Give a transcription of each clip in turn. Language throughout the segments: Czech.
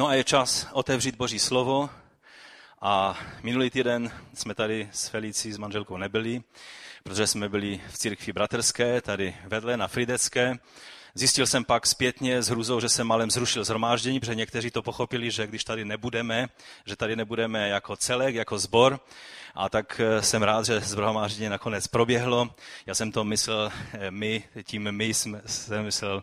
No a je čas otevřít Boží slovo. A minulý týden jsme tady s Felicí, s manželkou nebyli, protože jsme byli v církvi bratrské, tady vedle na Fridecké. Zjistil jsem pak zpětně s hruzou, že jsem malem zrušil zhromáždění, protože někteří to pochopili, že když tady nebudeme, že tady nebudeme jako celek, jako zbor. A tak eh, jsem rád, že zhromáždění nakonec proběhlo. Já jsem to myslel eh, my, tím my jsem, jsem myslel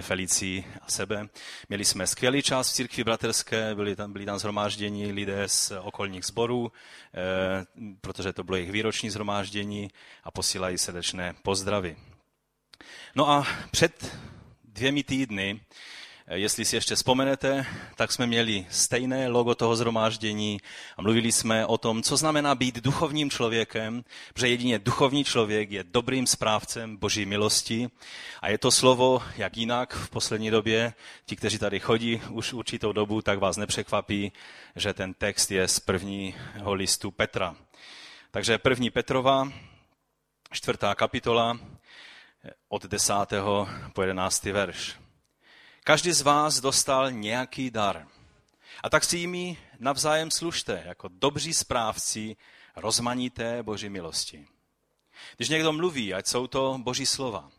Felicí a sebe. Měli jsme skvělý čas v církvi bratrské, byli tam, byli tam zhromáždění lidé z okolních sborů, eh, protože to bylo jejich výroční zhromáždění a posílají srdečné pozdravy. No a před dvěmi týdny Jestli si ještě vzpomenete, tak jsme měli stejné logo toho zhromáždění a mluvili jsme o tom, co znamená být duchovním člověkem, protože jedině duchovní člověk je dobrým správcem Boží milosti. A je to slovo, jak jinak v poslední době, ti, kteří tady chodí už určitou dobu, tak vás nepřekvapí, že ten text je z prvního listu Petra. Takže první Petrova, čtvrtá kapitola, od desátého po jedenáctý verš. Každý z vás dostal nějaký dar. A tak si jimi navzájem služte, jako dobří správci rozmanité boží milosti. Když někdo mluví, ať jsou to boží slova.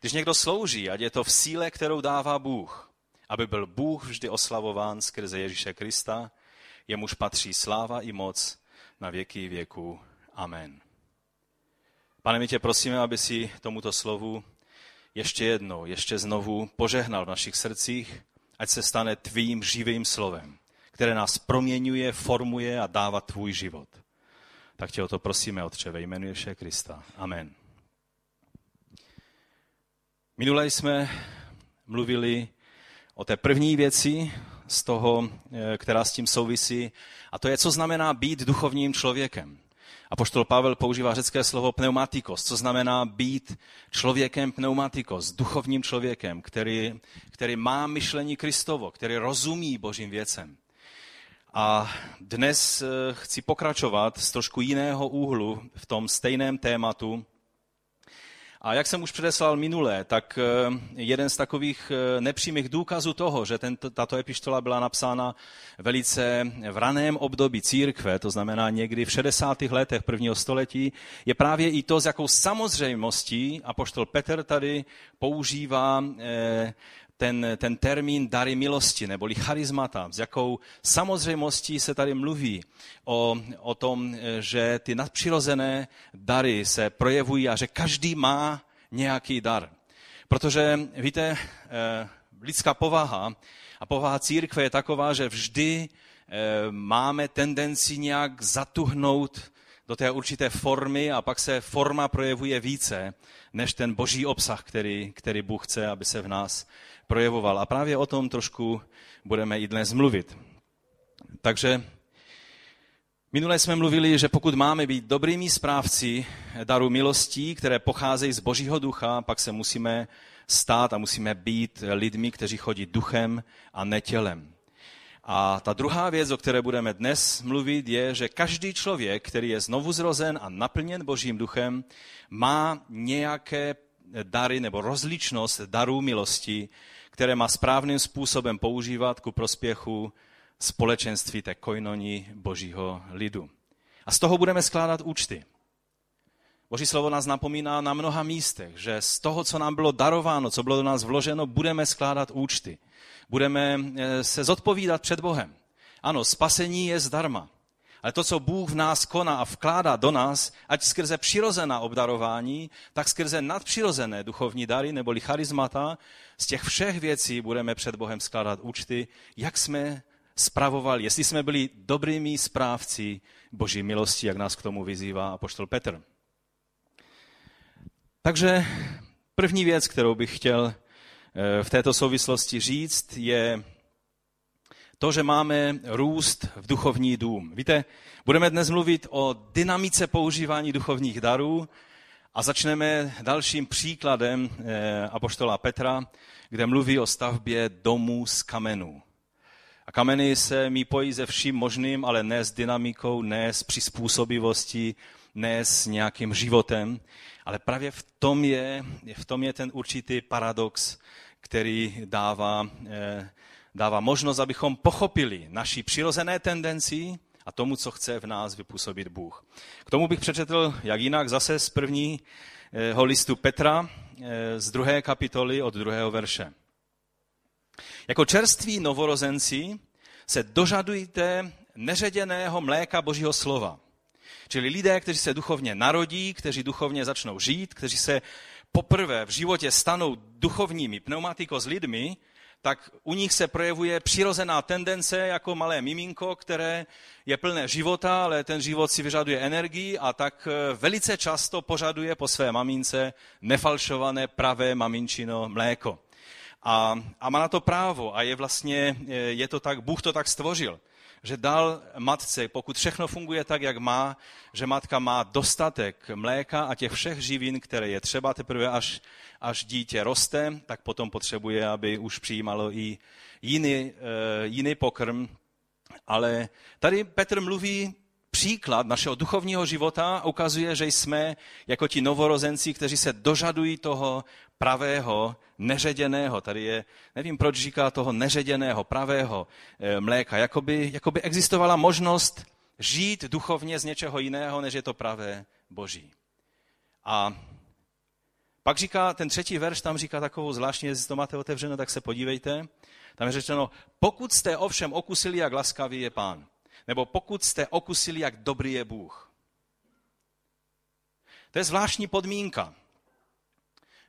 Když někdo slouží, ať je to v síle, kterou dává Bůh, aby byl Bůh vždy oslavován skrze Ježíše Krista, jemuž patří sláva i moc na věky věku. Amen. Pane, my tě prosíme, aby si tomuto slovu ještě jednou, ještě znovu požehnal v našich srdcích, ať se stane tvým živým slovem, které nás proměňuje, formuje a dává tvůj život. Tak tě o to prosíme, Otče, ve jménu Ježíše Krista. Amen. Minule jsme mluvili o té první věci z toho, eh, která s tím souvisí, a to je, co znamená být duchovním člověkem. A poštol Pavel používá řecké slovo pneumatikos, co znamená být člověkem pneumatikos, duchovním člověkem, který, který má myšlení Kristovo, který rozumí božím věcem. A dnes eh, chci pokračovat z trošku jiného úhlu v tom stejném tématu, a jak jsem už předeslal minule, tak eh, jeden z takových eh, nepřímých důkazů toho, že tento, tato epištola byla napsána velice v raném období církve, to znamená někdy v 60. letech prvního století, je právě i to, s jakou samozřejmostí apoštol Petr tady používá eh, ten, ten termín dary milosti, neboli charizmata, s jakou samozřejmostí se tady mluví o, o tom, že ty nadpřirozené dary se projevují a že každý má nějaký dar. Protože, víte, eh, lidská povaha a povaha církve je taková, že vždy eh, máme tendenci nějak zatuhnout do té určité formy a pak se forma projevuje více než ten boží obsah, který, který Bůh chce, aby se v nás projevoval. A právě o tom trošku budeme i dnes mluvit. Takže minule jsme mluvili, že pokud máme být dobrými správci daru milostí, které pocházejí z Božího ducha, pak se musíme stát a musíme být lidmi, kteří chodí duchem a netělem. A ta druhá věc, o které budeme dnes mluvit, je, že každý člověk, který je znovu zrozen a naplněn Božím duchem, má nějaké dary nebo rozličnost darů milosti, které má správným způsobem používat ku prospěchu společenství té kojnoní božího lidu. A z toho budeme skládat účty. Boží slovo nás napomíná na mnoha místech, že z toho, co nám bylo darováno, co bylo do nás vloženo, budeme skládat účty. Budeme eh, se zodpovídat před Bohem. Ano, spasení je zdarma. Ale to, co Bůh v nás koná a vkládá do nás, ať skrze přirozená obdarování, tak skrze nadpřirozené duchovní dary neboli charizmata, z těch všech věcí budeme před Bohem skládat účty, jak jsme spravovali, jestli jsme byli dobrými správci Boží milosti, jak nás k tomu vyzývá apoštol Petr. Takže první věc, kterou bych chtěl eh, v této souvislosti říct, je to, že máme růst v duchovní dům. Víte, budeme dnes mluvit o dynamice používání duchovních darů a začneme dalším příkladem eh, apoštola Petra, kde mluví o stavbě domů z kamenů. A kameny se mi pojí se vším možným, ale ne s dynamikou, ne s přizpůsobivostí, ne s nějakým životem. Ale právě v tom je, v tom je ten určitý paradox, který dává eh, dává možnost, abychom pochopili naší přirozené tendenci a tomu, co chce v nás vypůsobit Bůh. K tomu bych přečetl, jak jinak, zase z prvního listu Petra, eh, z druhé kapitoly od druhého verše. Jako čerství novorozenci se dožadujte neředěného mléka Božího slova. Čili lidé, kteří se duchovně narodí, kteří duchovně začnou žít, kteří se poprvé v životě stanou duchovními pneumatiko s lidmi, tak u nich se projevuje přirozená tendence jako malé miminko, které je plné života, ale ten život si vyžaduje energii a tak eh, velice často požaduje po své mamince nefalšované pravé maminčino mléko. A, a má na to právo a je vlastně, eh, je to tak, Bůh to tak stvořil že dal matce, pokud všechno funguje tak, jak má, že matka má dostatek mléka a těch všech živin, které je třeba teprve až, až dítě roste, tak potom potřebuje, aby už přijímalo i jiný, uh, jiný pokrm. Ale tady Petr mluví příklad našeho duchovního života ukazuje, že jsme jako ti novorozenci, kteří se dožadují toho pravého, neředěného. Tady je, nevím, proč říká toho neředěného, pravého eh, mléka. Jakoby, jakoby existovala možnost žít duchovně z něčeho jiného, než je to pravé boží. A pak říká, ten třetí verš tam říká takovou zvláštní, jestli to máte otevřeno, tak se podívejte. Tam je řečeno, pokud jste ovšem okusili, jak laskavý je pán. Nebo pokud jste okusili, jak dobrý je Bůh. To je zvláštní podmínka,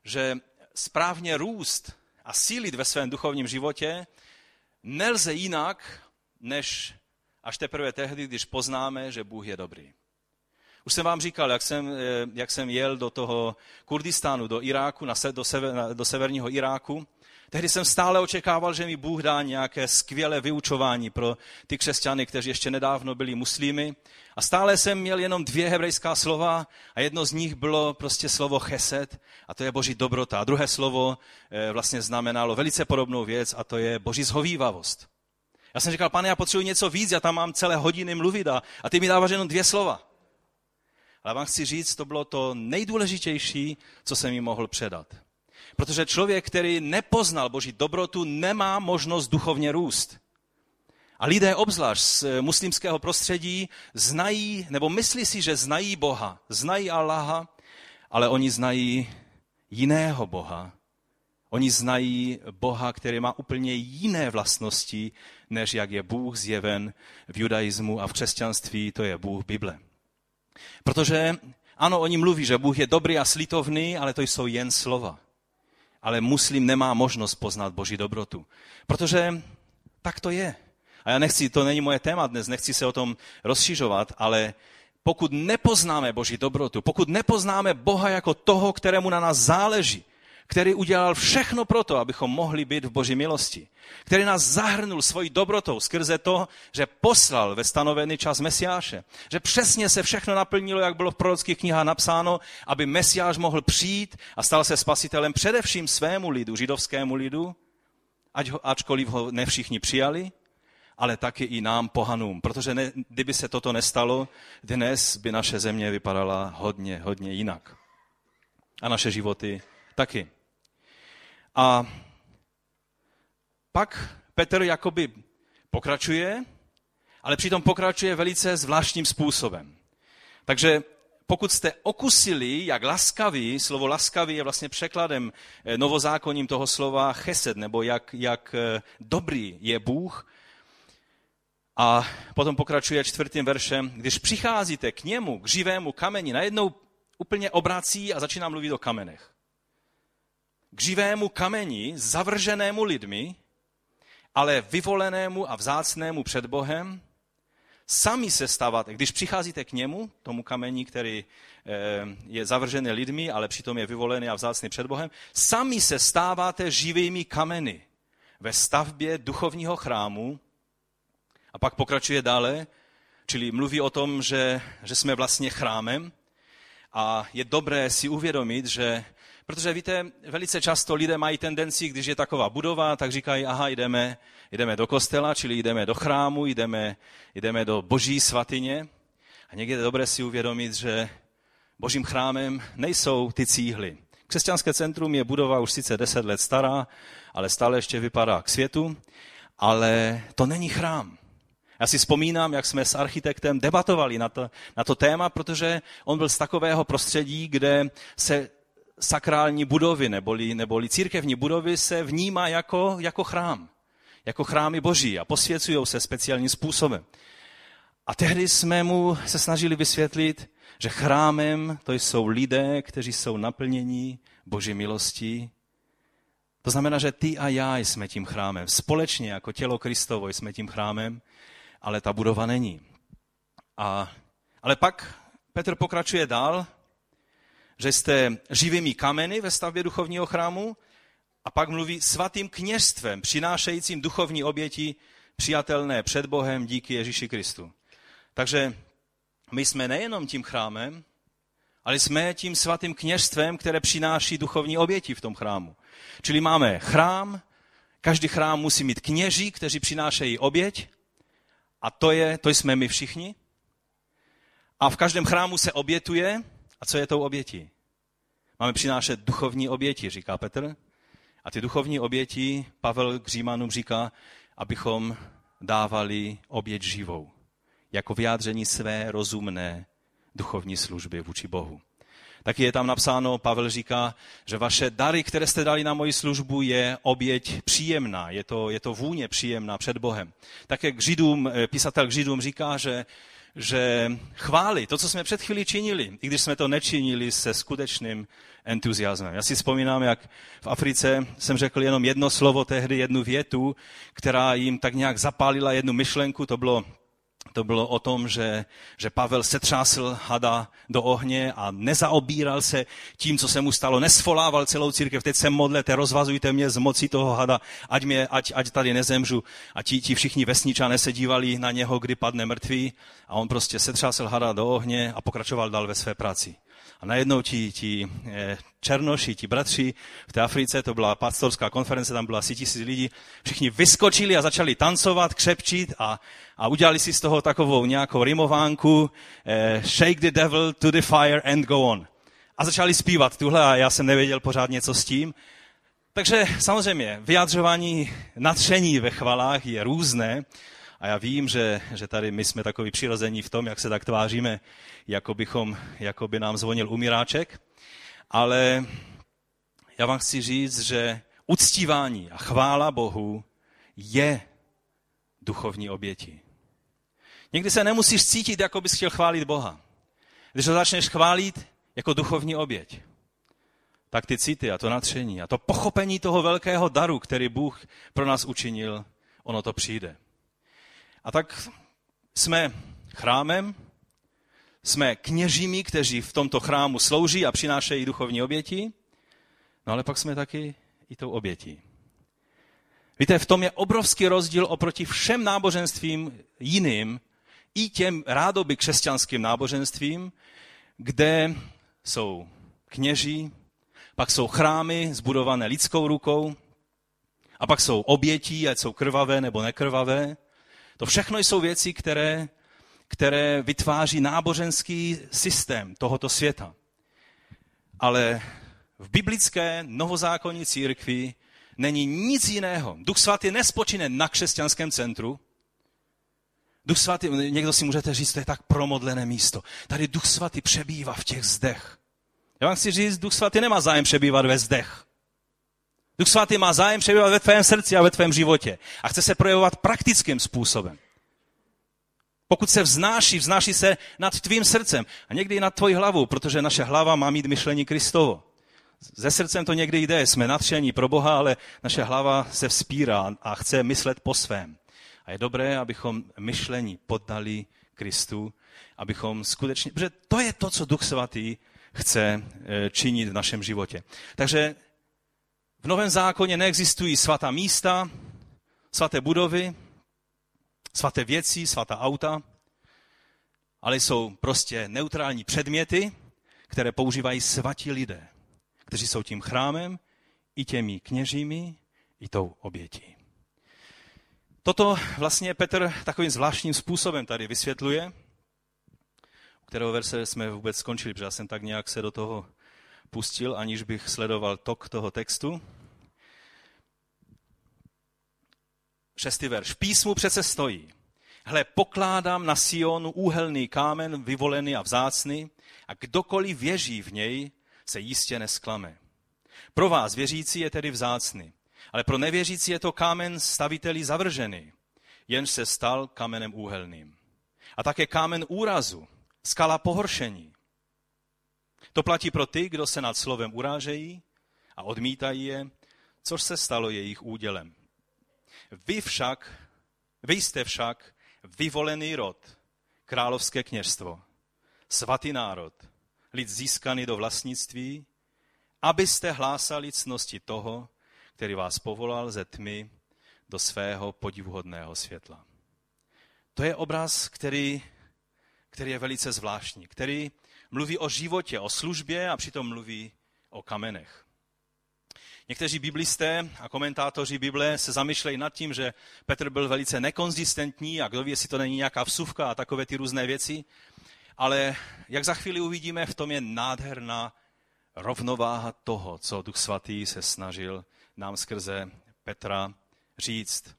že správně růst a sílit ve svém duchovním životě nelze jinak, než až teprve tehdy, když poznáme, že Bůh je dobrý. Už jsem vám říkal, jak jsem, eh, jak jsem jel do toho Kurdistánu, do Iráku, do, sever, do severního Iráku Tehdy jsem stále očekával, že mi Bůh dá nějaké skvělé vyučování pro ty křesťany, kteří ještě nedávno byli muslimy. A stále jsem měl jenom dvě hebrejská slova a jedno z nich bylo prostě slovo chesed a to je boží dobrota. A druhé slovo eh, vlastně znamenalo velice podobnou věc a to je boží zhovývavost. Já jsem říkal, pane, já potřebuji něco víc, já tam mám celé hodiny mluvit a, a ty mi dáváš jenom dvě slova. Ale vám chci říct, to bylo to nejdůležitější, co jsem mi mohl předat. Protože člověk, který nepoznal Boží dobrotu, nemá možnost duchovně růst. A lidé obzvlášť z muslimského prostředí znají, nebo myslí si, že znají Boha, znají Allaha, ale oni znají jiného Boha. Oni znají Boha, který má úplně jiné vlastnosti, než jak je Bůh zjeven v judaismu a v křesťanství, to je Bůh Bible. Protože ano, oni mluví, že Bůh je dobrý a slitovný, ale to jsou jen slova ale muslim nemá možnost poznat Boží dobrotu. Protože tak to je. A já nechci, to není moje téma dnes, nechci se o tom rozšiřovat, ale pokud nepoznáme Boží dobrotu, pokud nepoznáme Boha jako toho, kterému na nás záleží, který udělal všechno pro to, abychom mohli být v Boží milosti, který nás zahrnul svojí dobrotou skrze to, že poslal ve stanovený čas Mesiáše, že přesně se všechno naplnilo, jak bylo v prorockých knihách napsáno, aby Mesiáš mohl přijít a stal se spasitelem především svému lidu, židovskému lidu, ať ho, ačkoliv ho ne všichni přijali, ale taky i nám, pohanům. Protože ne, kdyby se toto nestalo, dnes by naše země vypadala hodně, hodně jinak. A naše životy taky. A pak Petr jakoby pokračuje, ale přitom pokračuje velice zvláštním způsobem. Takže pokud jste okusili, jak laskavý, slovo laskavý je vlastně překladem eh, novozákonním toho slova chesed, nebo jak, jak eh, dobrý je Bůh. A potom pokračuje čtvrtým veršem, když přicházíte k němu, k živému kameni, najednou úplně obrací a začíná mluvit o kamenech k živému kameni, zavrženému lidmi, ale vyvolenému a vzácnému před Bohem, sami se stáváte, když přicházíte k němu, tomu kameni, který eh, je zavržený lidmi, ale přitom je vyvolený a vzácný před Bohem, sami se stáváte živými kameny ve stavbě duchovního chrámu. A pak pokračuje dále, čili mluví o tom, že, že jsme vlastně chrámem a je dobré si uvědomit, že Protože víte, velice často lidé mají tendenci, když je taková budova, tak říkají, aha, jdeme, jdeme do kostela, čili jdeme do chrámu, jdeme, jdeme do boží svatyně. A někdy je dobré si uvědomit, že božím chrámem nejsou ty cíhly. Křesťanské centrum je budova už sice 10 let stará, ale stále ještě vypadá k světu. ale to není chrám. Já si vzpomínám, jak jsme s architektem debatovali na to, na to téma, protože on byl z takového prostředí, kde se sakrální budovy neboli, neboli církevní budovy se vnímá jako, jako chrám, jako chrámy boží a posvěcují se speciálním způsobem. A tehdy jsme mu se snažili vysvětlit, že chrámem to jsou lidé, kteří jsou naplnění boží milostí. To znamená, že ty a já jsme tím chrámem. Společně jako tělo Kristovo jsme tím chrámem, ale ta budova není. A, ale pak Petr pokračuje dál, že jste živými kameny ve stavbě duchovního chrámu a pak mluví svatým kněžstvem, přinášejícím duchovní oběti přijatelné před Bohem díky Ježíši Kristu. Takže my jsme nejenom tím chrámem, ale jsme tím svatým kněžstvem, které přináší duchovní oběti v tom chrámu. Čili máme chrám, každý chrám musí mít kněží, kteří přinášejí oběť a to, je, to jsme my všichni. A v každém chrámu se obětuje. A co je tou obětí? Máme přinášet duchovní oběti, říká Petr. A ty duchovní oběti Pavel k Římanům říká, abychom dávali oběť živou jako vyjádření své rozumné duchovní služby vůči Bohu. Taky je tam napsáno, Pavel říká, že vaše dary, které jste dali na moji službu, je oběť příjemná, je to, je to vůně příjemná před Bohem. Také k Židům, eh, písatel k Židům říká, že, že chváli, to, co jsme před chvíli činili, i když jsme to nečinili se skutečným entuziasmem. Já si vzpomínám, jak v Africe jsem řekl jenom jedno slovo tehdy, jednu větu, která jim tak nějak zapálila jednu myšlenku, to bylo to bylo o tom, že, že Pavel setřásl hada do ohně a nezaobíral se tím, co se mu stalo. Nesvolával celou církev, teď se modlete, rozvazujte mě z moci toho hada, ať, mě, ať, ať tady nezemřu. A ti, ti všichni vesničané se dívali na něho, kdy padne mrtvý a on prostě setřásl hada do ohně a pokračoval dál ve své práci. A najednou ti, ti eh, černoši, ti bratři v té Africe, to byla pastorská konference, tam bylo asi tisíc lidí, všichni vyskočili a začali tancovat, křepčit a, a udělali si z toho takovou nějakou rimovánku eh, shake the devil to the fire and go on. A začali zpívat tuhle a já jsem nevěděl pořád něco s tím. Takže samozřejmě vyjadřování natření ve chvalách je různé a já vím, že, že tady my jsme takový přirození v tom, jak se tak tváříme, jako, bychom, jako by nám zvonil umíráček. Ale já vám chci říct, že uctívání a chvála Bohu je duchovní oběti. Někdy se nemusíš cítit, jako bys chtěl chválit Boha. Když ho začneš chválit jako duchovní oběť, tak ty city a to natření a to pochopení toho velkého daru, který Bůh pro nás učinil, ono to přijde. A tak jsme chrámem, jsme kněžími, kteří v tomto chrámu slouží a přinášejí duchovní oběti, no ale pak jsme taky i tou obětí. Víte, v tom je obrovský rozdíl oproti všem náboženstvím jiným, i těm rádoby křesťanským náboženstvím, kde jsou kněží, pak jsou chrámy zbudované lidskou rukou, a pak jsou obětí, ať jsou krvavé nebo nekrvavé. To všechno jsou věci, které, které vytváří náboženský systém tohoto světa. Ale v biblické novozákonní církvi není nic jiného. Duch svatý nespočine na křesťanském centru. Duch svatý, někdo si můžete říct, to je tak promodlené místo. Tady Duch svatý přebývá v těch zdech. Já vám chci říct, Duch svatý nemá zájem přebývat ve zdech. Duch svatý má zájem přebývat ve tvém srdci a ve tvém životě. A chce se projevovat praktickým způsobem. Pokud se vznáší, vznáší se nad tvým srdcem a někdy i nad tvojí hlavou, protože naše hlava má mít myšlení Kristovo. Ze srdcem to někdy jde, jsme natření pro Boha, ale naše hlava se vzpírá a chce myslet po svém. A je dobré, abychom myšlení poddali Kristu, abychom skutečně, protože to je to, co Duch Svatý chce eh, činit v našem životě. Takže v Novém zákoně neexistují svatá místa, svaté budovy, svaté věci, svatá auta, ale jsou prostě neutrální předměty, které používají svatí lidé, kteří jsou tím chrámem, i těmi kněžími, i tou obětí. Toto vlastně Petr takovým zvláštním způsobem tady vysvětluje, u kterého verse jsme vůbec skončili, protože já jsem tak nějak se do toho pustil, aniž bych sledoval tok toho textu. šestý verš. V písmu přece stojí. Hle, pokládám na Sionu úhelný kámen, vyvolený a vzácný, a kdokoliv věří v něj, se jistě nesklame. Pro vás věřící je tedy vzácný, ale pro nevěřící je to kámen stavitelí zavržený, jenž se stal kamenem úhelným. A také kámen úrazu, skala pohoršení. To platí pro ty, kdo se nad slovem urážejí a odmítají je, což se stalo jejich údělem. Vy však, vy jste však vyvolený rod, královské kněžstvo, svatý národ, lid získaný do vlastnictví, abyste hlásali cnosti toho, který vás povolal ze tmy do svého podivuhodného světla. To je obraz, který, který je velice zvláštní, který mluví o životě, o službě a přitom mluví o kamenech. Někteří biblisté a komentátoři Bible se zamýšlejí nad tím, že Petr byl velice nekonzistentní a kdo ví, jestli to není nějaká vsuvka a takové ty různé věci. Ale jak za chvíli uvidíme, v tom je nádherná rovnováha toho, co Duch Svatý se snažil nám skrze Petra říct.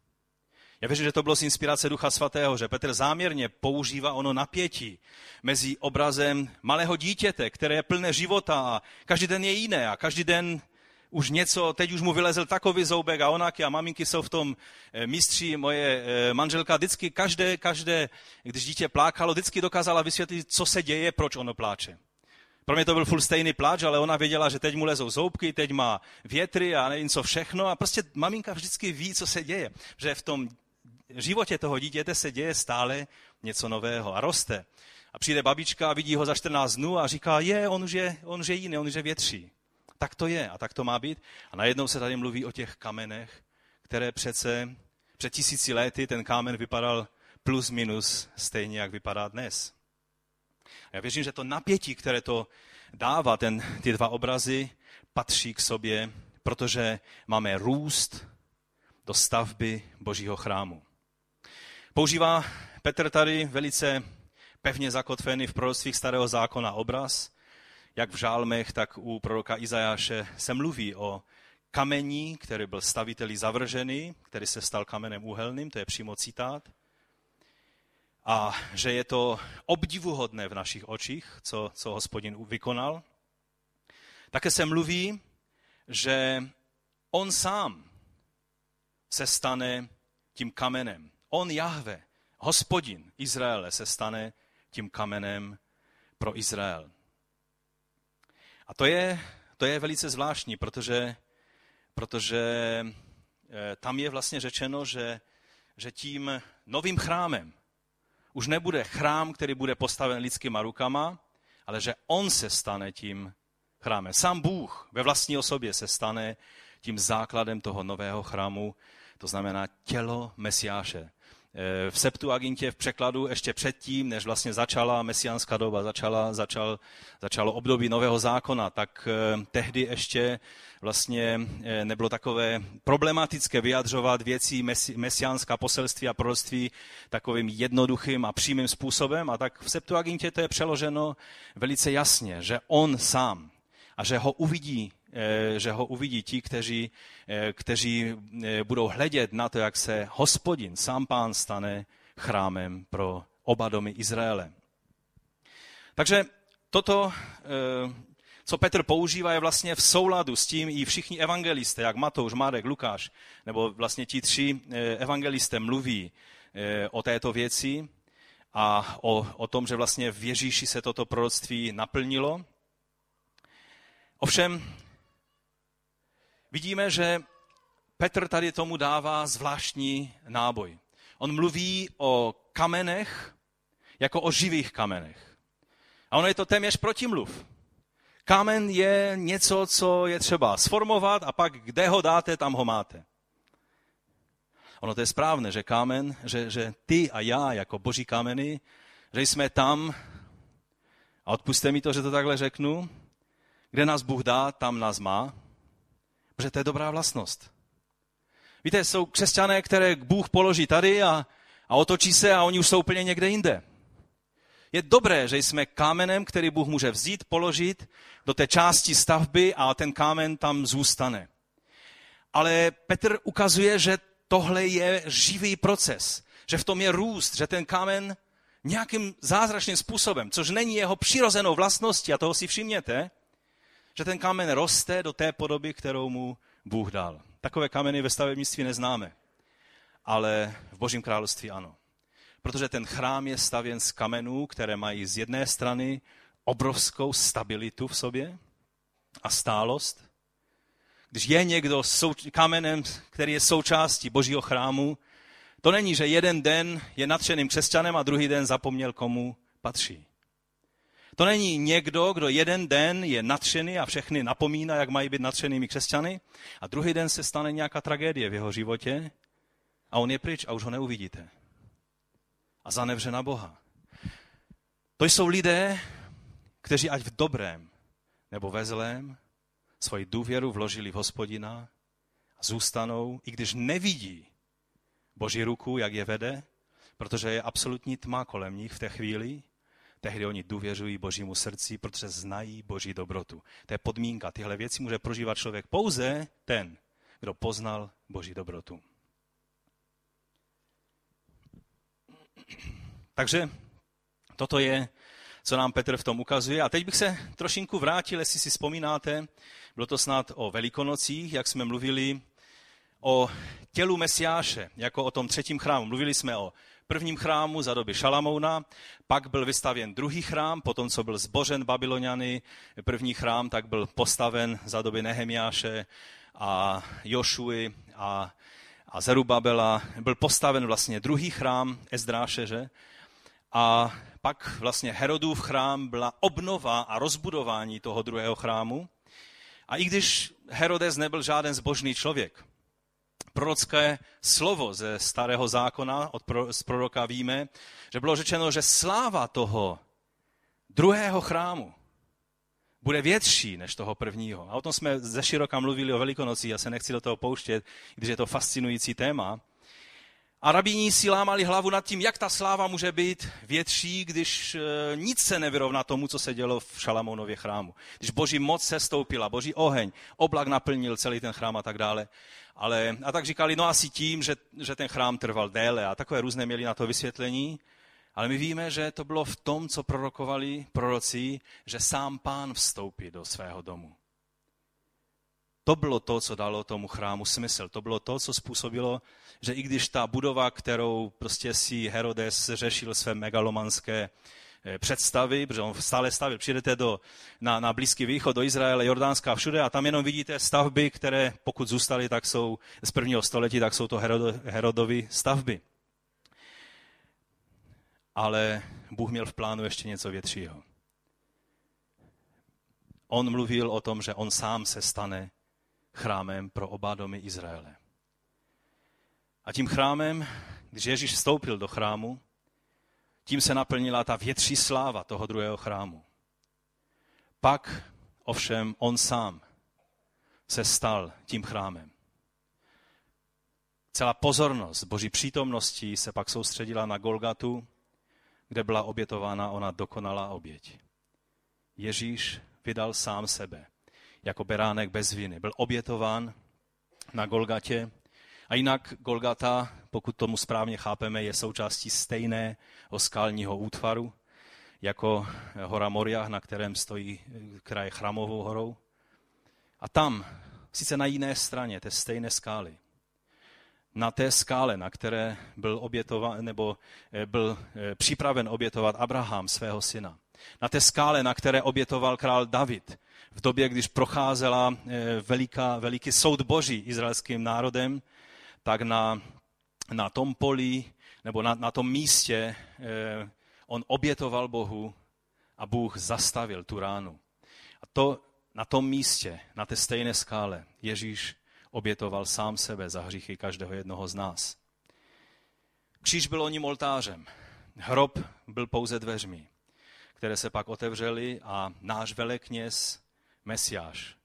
Já věřím, že to bylo z inspirace Ducha Svatého, že Petr záměrně používá ono napětí mezi obrazem malého dítěte, které je plné života a každý den je jiné a každý den už něco, teď už mu vylezl takový zoubek a onaky a maminky jsou v tom eh, mistří. Moje eh, manželka vždycky, každé, každé, když dítě plákalo, vždycky dokázala vysvětlit, co se děje, proč ono pláče. Pro mě to byl furt stejný pláč, ale ona věděla, že teď mu lezou zoubky, teď má větry a nevím co všechno. A prostě maminka vždycky ví, co se děje. Že v tom životě toho dítěte se děje stále něco nového a roste. A přijde babička a vidí ho za 14 dnů a říká, je, on už je, on už je jiný, on už je větší. Tak to je a tak to má být. A najednou se tady mluví o těch kamenech, které přece před tisíci lety ten kámen vypadal plus minus stejně, jak vypadá dnes. A já věřím, že to napětí, které to dává, ten, ty dva obrazy, patří k sobě, protože máme růst do stavby Božího chrámu. Používá Petr tady velice pevně zakotvený v proroctvích starého zákona obraz, jak v žálmech, tak u proroka Izajáše se mluví o kamení, který byl staviteli zavržený, který se stal kamenem úhelným, to je přímo citát. A že je to obdivuhodné v našich očích, co, co hospodin vykonal. Také se mluví, že on sám se stane tím kamenem. On Jahve, hospodin Izraele, se stane tím kamenem pro Izrael. A to je, to je velice zvláštní, protože, protože eh, tam je vlastně řečeno, že, že tím novým chrámem už nebude chrám, který bude postaven lidskýma rukama, ale že on se stane tím chrámem. Sám Bůh ve vlastní osobě se stane tím základem toho nového chrámu, to znamená tělo Mesiáše. V Septuagintě v překladu ještě předtím, než vlastně začala mesiánská doba, začala, začal, začalo období nového zákona, tak eh, tehdy ještě vlastně eh, nebylo takové problematické vyjadřovat mesi, mesiánská poselství a proroctví takovým jednoduchým a přímým způsobem. A tak v Septuagintě to je přeloženo velice jasně, že on sám a že ho uvidí Eh, že ho uvidí ti, kteří, eh, kteří eh, budou hledět na to, jak se hospodin, sám pán, stane chrámem pro oba domy Izraele. Takže toto, co Petr používá, je vlastně v souladu s tím i všichni evangelisté, jak Matouš, Marek, Lukáš, nebo vlastně ti tři evangelisté mluví o této věci a o, o tom, že vlastně v Ježíši se toto proroctví naplnilo. Ovšem, vidíme, že Petr tady tomu dává zvláštní náboj. On mluví o kamenech jako o živých kamenech. A ono je to téměř protimluv. Kámen je něco, co je třeba sformovat a pak kde ho dáte, tam ho máte. Ono to je správné, že kámen, že, že ty a já jako boží kameny, že jsme tam, a odpuste mi to, že to takhle řeknu, kde nás Bůh dá, tam nás má, Protože to je dobrá vlastnost. Víte, jsou křesťané, které Bůh položí tady a, a otočí se a oni už jsou úplně někde jinde. Je dobré, že jsme kámenem, který Bůh může vzít, položit do té části stavby a ten kámen tam zůstane. Ale Petr ukazuje, že tohle je živý proces, že v tom je růst, že ten kámen nějakým zázračným způsobem, což není jeho přirozenou vlastností, a toho si všimněte, že ten kámen roste do té podoby, kterou mu Bůh dal. Takové kameny ve stavebnictví neznáme, ale v Božím království ano. Protože ten chrám je stavěn z kamenů, které mají z jedné strany obrovskou stabilitu v sobě a stálost. Když je někdo kamenem, který je součástí Božího chrámu, to není, že jeden den je natřeným křesťanem a druhý den zapomněl, komu patří. To není někdo, kdo jeden den je natřený a všechny napomíná, jak mají být natřenými křesťany, a druhý den se stane nějaká tragédie v jeho životě a on je pryč a už ho neuvidíte. A zanevře na Boha. To jsou lidé, kteří ať v dobrém nebo ve zlém svoji důvěru vložili v hospodina a zůstanou, i když nevidí Boží ruku, jak je vede, protože je absolutní tma kolem nich v té chvíli, tehdy oni důvěřují Božímu srdci, protože znají Boží dobrotu. To je podmínka. Tyhle věci může prožívat člověk pouze ten, kdo poznal Boží dobrotu. Takže toto je, co nám Petr v tom ukazuje. A teď bych se trošinku vrátil, jestli si vzpomínáte, bylo to snad o Velikonocích, jak jsme mluvili o tělu Mesiáše, jako o tom třetím chrámu. Mluvili jsme o prvním chrámu za doby Šalamouna, pak byl vystavěn druhý chrám, potom co byl zbořen Babyloniany, první chrám, tak byl postaven za doby Nehemiáše a Jošuy a, a Zerubabela. Byl postaven vlastně druhý chrám Ezdráše, že? A pak vlastně Herodův chrám byla obnova a rozbudování toho druhého chrámu. A i když Herodes nebyl žádný zbožný člověk, prorocké slovo ze starého zákona, od pro, z proroka víme, že bylo řečeno, že sláva toho druhého chrámu bude větší než toho prvního. A o tom jsme ze široka mluvili o Velikonoci, já se nechci do toho pouštět, když je to fascinující téma. A rabíní si lámali hlavu nad tím, jak ta sláva může být větší, když e, nic se nevyrovná tomu, co se dělo v Šalamounově chrámu. Když boží moc se stoupila, boží oheň, oblak naplnil celý ten chrám a tak dále. Ale, a tak říkali, no asi tím, že, že ten chrám trval déle a takové různé měli na to vysvětlení. Ale my víme, že to bylo v tom, co prorokovali proroci, že sám pán vstoupí do svého domu. To bylo to, co dalo tomu chrámu smysl. To bylo to, co způsobilo, že i když ta budova, kterou prostě si Herodes řešil své megalomanské představy, protože on stále stavil. Přijdete do, na, na Blízký východ, do Izraele, Jordánska, všude a tam jenom vidíte stavby, které pokud zůstaly, tak jsou z prvního století, tak jsou to Herod, Herodovy stavby. Ale Bůh měl v plánu ještě něco většího. On mluvil o tom, že on sám se stane chrámem pro oba domy Izraele. A tím chrámem, když Ježíš vstoupil do chrámu, tím se naplnila ta větší sláva toho druhého chrámu. Pak ovšem on sám se stal tím chrámem. Celá pozornost Boží přítomnosti se pak soustředila na Golgatu, kde byla obětována ona dokonalá oběť. Ježíš vydal sám sebe jako beránek bez viny. Byl obětován na Golgatě a jinak Golgata, pokud tomu správně chápeme, je součástí stejného skalního útvaru, jako hora Moria, na kterém stojí kraj Chramovou horou. A tam, sice na jiné straně té stejné skály, na té skále, na které byl, obětovan, nebo eh, byl eh, připraven obětovat Abraham svého syna. Na té skále, na které obětoval král David v době, když procházela eh, veliká, veliký soud boží izraelským národem, tak na, na tom poli nebo na, na tom místě eh, on obětoval Bohu a Bůh zastavil tu ránu. A to na tom místě, na té stejné skále, Ježíš obětoval sám sebe za hříchy každého jednoho z nás. Kříž byl oním oltářem, hrob byl pouze dveřmi, které se pak otevřely a náš velekněz, Mesiáš,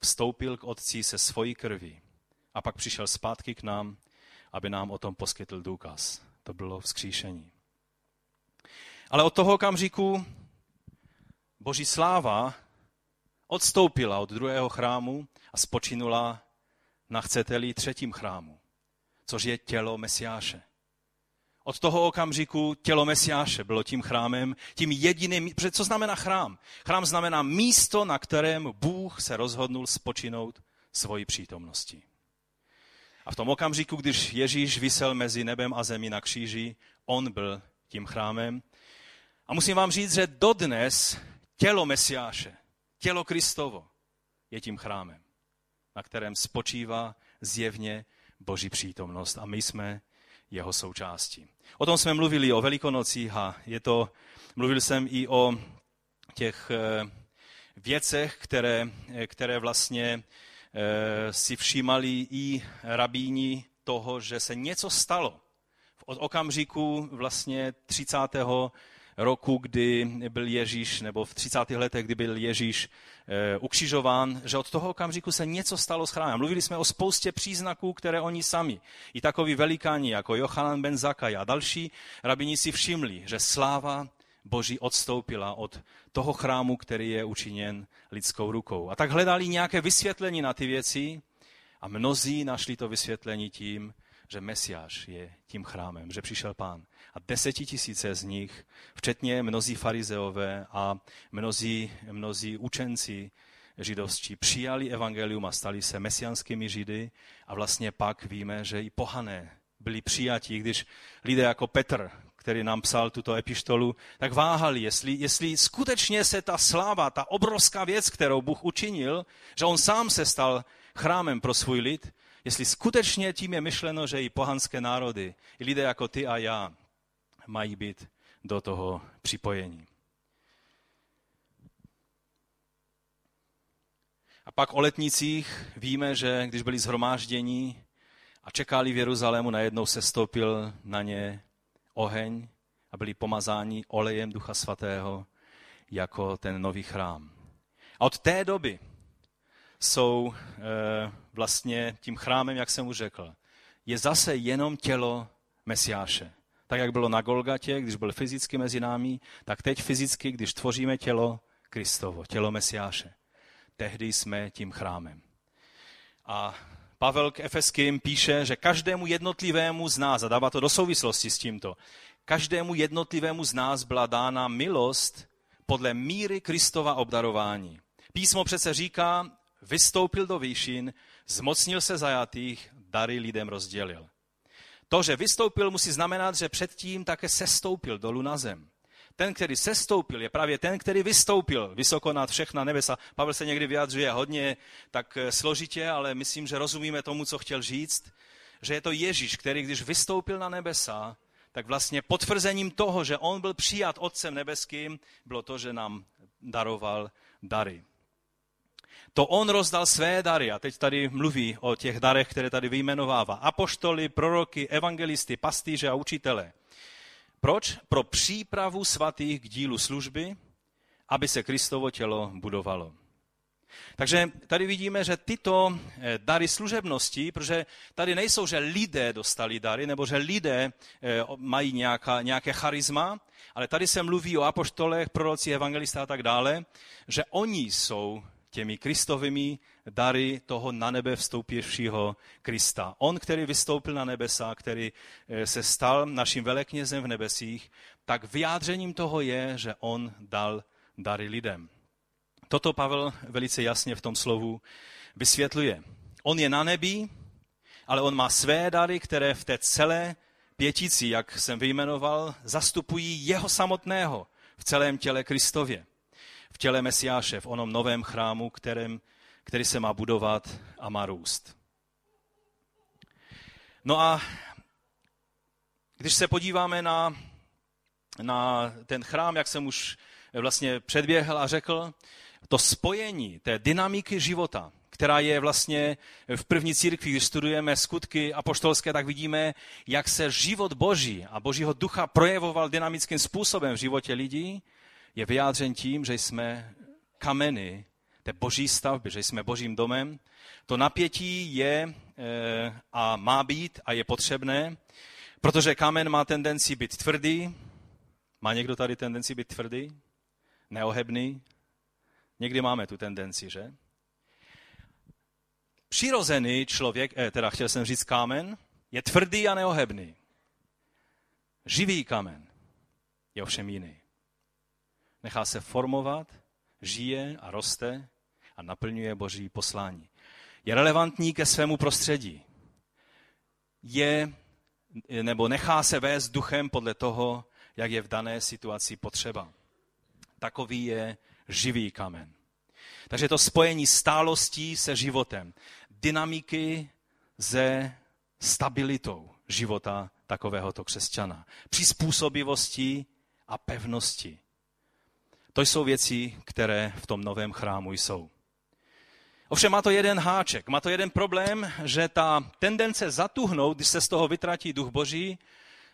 vstoupil k Otci se svojí krví a pak přišel zpátky k nám, aby nám o tom poskytl důkaz. To bylo vzkříšení. Ale od toho okamžiku boží sláva odstoupila od druhého chrámu a spočinula na chceteli třetím chrámu. což je tělo Mesiáše. Od toho okamžiku tělo Mesiáše bylo tím chrámem, tím jediným, co znamená chrám? Chrám znamená místo, na kterém Bůh se rozhodnul spočinout svoji přítomnosti. A v tom okamžiku, když Ježíš vysel mezi nebem a zemí na kříži, on byl tím chrámem. A musím vám říct, že dodnes tělo Mesiáše, tělo Kristovo, je tím chrámem, na kterém spočívá zjevně Boží přítomnost. A my jsme jeho součástí. O tom jsme mluvili o Velikonocích a je to, mluvil jsem i o těch eh, věcech, které, které vlastně eh, si všímali i rabíni toho, že se něco stalo. Od okamžiku vlastně 30 roku, kdy byl Ježíš, nebo v 30. letech, kdy byl Ježíš e, ukřižován, že od toho okamžiku se něco stalo s chrámem. Mluvili jsme o spoustě příznaků, které oni sami, i takoví velikáni jako Johanan ben Zakaj a další rabini si všimli, že sláva Boží odstoupila od toho chrámu, který je učiněn lidskou rukou. A tak hledali nějaké vysvětlení na ty věci a mnozí našli to vysvětlení tím, že Mesiáš je tím chrámem, že přišel pán. A desetitisíce z nich, včetně mnozí farizeové a mnozí, mnozí učenci židovští, přijali evangelium a stali se mesianskými židy a vlastně pak víme, že i pohané byli přijatí, když lidé jako Petr, který nám psal tuto epištolu, tak váhali, jestli, jestli skutečně se ta sláva, ta obrovská věc, kterou Bůh učinil, že on sám se stal chrámem pro svůj lid, jestli skutečně tím je myšleno, že i pohanské národy, i lidé jako ty a já, mají být do toho připojení. A pak o letnicích víme, že když byli zhromáždění a čekali v Jeruzalému, najednou se stoupil na ně oheň a byli pomazáni olejem Ducha Svatého jako ten nový chrám. A od té doby jsou e, vlastně tím chrámem, jak jsem už řekl, je zase jenom tělo Mesiáše. Tak, jak bylo na Golgatě, když byl fyzicky mezi námi, tak teď fyzicky, když tvoříme tělo Kristovo, tělo Mesiáše. Tehdy jsme tím chrámem. A Pavel k Efeským píše, že každému jednotlivému z nás, a dává to do souvislosti s tímto, každému jednotlivému z nás byla dána milost podle míry Kristova obdarování. Písmo přece říká, vystoupil do výšin, zmocnil se zajatých, dary lidem rozdělil. To, že vystoupil, musí znamenat, že předtím také sestoupil dolů na zem. Ten, který sestoupil, je právě ten, který vystoupil vysoko nad všechna nebesa. Pavel se někdy vyjadřuje hodně tak eh, složitě, ale myslím, že rozumíme tomu, co chtěl říct, že je to Ježíš, který když vystoupil na nebesa, tak vlastně potvrzením toho, že on byl přijat Otcem nebeským, bylo to, že nám daroval dary. To on rozdal své dary a teď tady mluví o těch darech, které tady vyjmenovává. Apoštoly, proroky, evangelisty, pastýře a učitele. Proč? Pro přípravu svatých k dílu služby, aby se Kristovo tělo budovalo. Takže tady vidíme, že tyto eh, dary služebnosti, protože tady nejsou, že lidé dostali dary, nebo že lidé eh, mají nějaká, nějaké charisma, ale tady se mluví o apoštolech, proroci, evangelistách a tak dále, že oni jsou těmi kristovými dary toho na nebe vstoupivšího Krista. On, který vystoupil na nebesa, který eh, se stal naším veleknězem v nebesích, tak vyjádřením toho je, že on dal dary lidem. Toto Pavel velice jasně v tom slovu vysvětluje. On je na nebi, ale on má své dary, které v té celé pětici, jak jsem vyjmenoval, zastupují jeho samotného v celém těle Kristově v těle Mesiáše, v onom novém chrámu, kterém, který se má budovat a má růst. No a když se podíváme na, na ten chrám, jak jsem už vlastně předběhl a řekl, to spojení té dynamiky života, která je vlastně v první církvi, když studujeme skutky apoštolské, tak vidíme, jak se život Boží a Božího ducha projevoval dynamickým způsobem v životě lidí je vyjádřen tím, že jsme kameny té boží stavby, že jsme božím domem. To napětí je eh, a má být a je potřebné, protože kamen má tendenci být tvrdý. Má někdo tady tendenci být tvrdý? Neohebný? Někdy máme tu tendenci, že? Přirozený člověk, eh, teda chtěl jsem říct kámen, Je tvrdý a neohebný. Živý kamen je ovšem jiný. Nechá se formovat, žije a roste a naplňuje boží poslání. Je relevantní ke svému prostředí. Je nebo nechá se vést duchem podle toho, jak je v dané situaci potřeba. Takový je živý kamen. Takže to spojení stálostí se životem, dynamiky se stabilitou života takovéhoto křesťana, přizpůsobivosti a pevnosti. To jsou věci, které v tom novém chrámu jsou. Ovšem má to jeden háček, má to jeden problém, že ta tendence zatuhnout, když se z toho vytratí duch boží,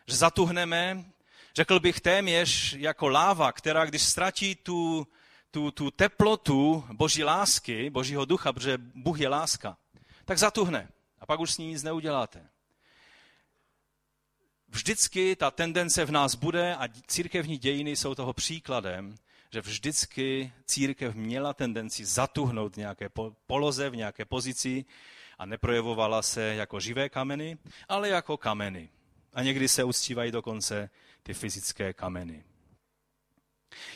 že zatuhneme, řekl bych téměř jako láva, která když ztratí tu, tu, tu teplotu boží lásky, božího ducha, protože Bůh je láska, tak zatuhne a pak už s ní nic neuděláte. Vždycky ta tendence v nás bude a církevní dějiny jsou toho příkladem, že vždycky církev měla tendenci zatuhnout v nějaké poloze, v nějaké pozici a neprojevovala se jako živé kameny, ale jako kameny. A někdy se uctívají dokonce ty fyzické kameny.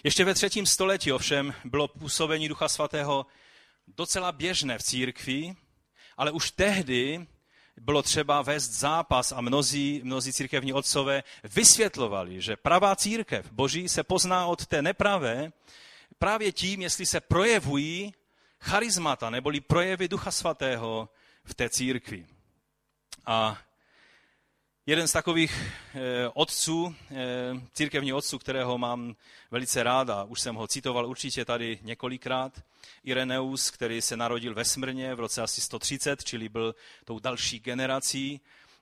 Ještě ve třetím století ovšem bylo působení Ducha Svatého docela běžné v církvi, ale už tehdy bylo třeba vést zápas a mnozí, mnozí církevní otcové vysvětlovali, že pravá církev boží se pozná od té nepravé právě tím, jestli se projevují charizmata neboli projevy Ducha Svatého v té církvi. A jeden z takových eh, otců, eh, církevní otců, kterého mám velice rád a už jsem ho citoval určitě tady několikrát, Ireneus, který se narodil ve Smrně v roce asi 130, čili byl tou další generací.